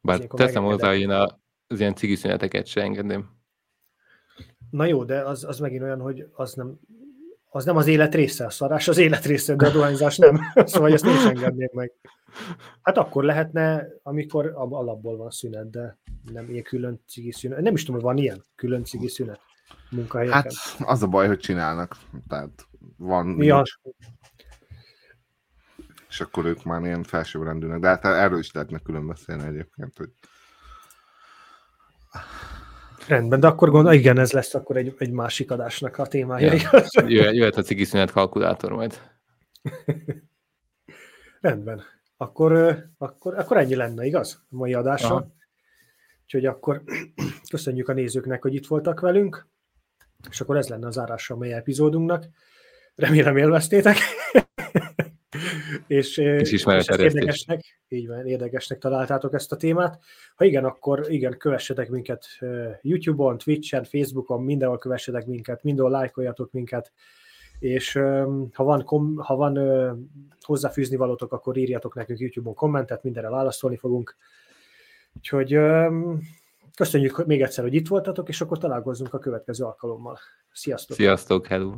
Bár teszem hozzá, hogy én a, az ilyen cigi szüneteket se engedném. Na jó, de az, az megint olyan, hogy az nem, az nem az élet része, a szarás az élet része, de a dohányzás nem. Szóval ezt nem is engednék meg. Hát akkor lehetne, amikor alapból van szünet, de nem ilyen külön cigi szünet. Nem is tudom, hogy van ilyen külön cigi szünet munkahelyeken. Hát az a baj, hogy csinálnak. Tehát van, ja, és akkor ők már ilyen felsőbbrendűnek. De hát erről is lehetne külön beszélni egyébként, hogy rendben, de akkor gondol, igen, ez lesz akkor egy, egy másik adásnak a témája. Ja. Jöhet, jöhet a cigi szünet kalkulátor majd. Rendben. Akkor, akkor, akkor ennyi lenne, igaz? A mai adásra. Aha. Úgyhogy akkor köszönjük a nézőknek, hogy itt voltak velünk, és akkor ez lenne az zárása a mai epizódunknak. Remélem élveztétek. És, Kis és ismeretterjesztés. ezt érdekesnek, így van, érdekesnek találtátok ezt a témát. Ha igen, akkor igen, kövessetek minket ö, YouTube-on, Twitch-en, Facebookon, mindenhol kövessetek minket, mindenhol lájkoljatok minket, és ö, ha van, kom, ha van ö, hozzáfűzni valótok, akkor írjatok nekünk YouTube-on kommentet, mindenre válaszolni fogunk. Úgyhogy ö, köszönjük még egyszer, hogy itt voltatok, és akkor találkozzunk a következő alkalommal. Sziasztok! Sziasztok, hello!